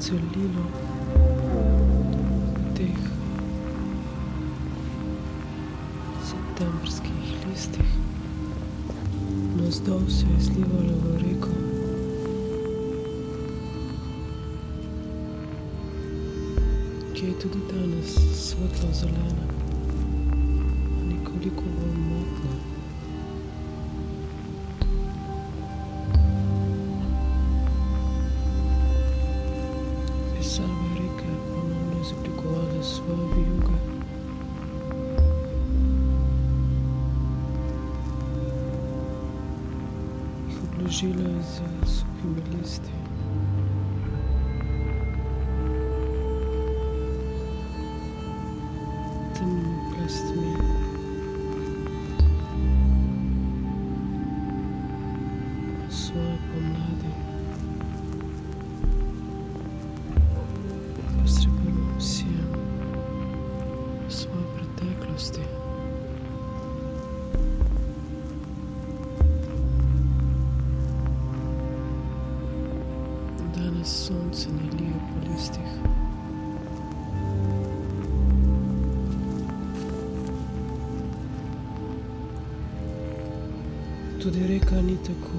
celino teh septembrskih listih. Nazdol se je slivalo v reko. Ki je tudi danes svetlo zelena, nekoliko bolj argileuse scumbeliste. どれかにとこ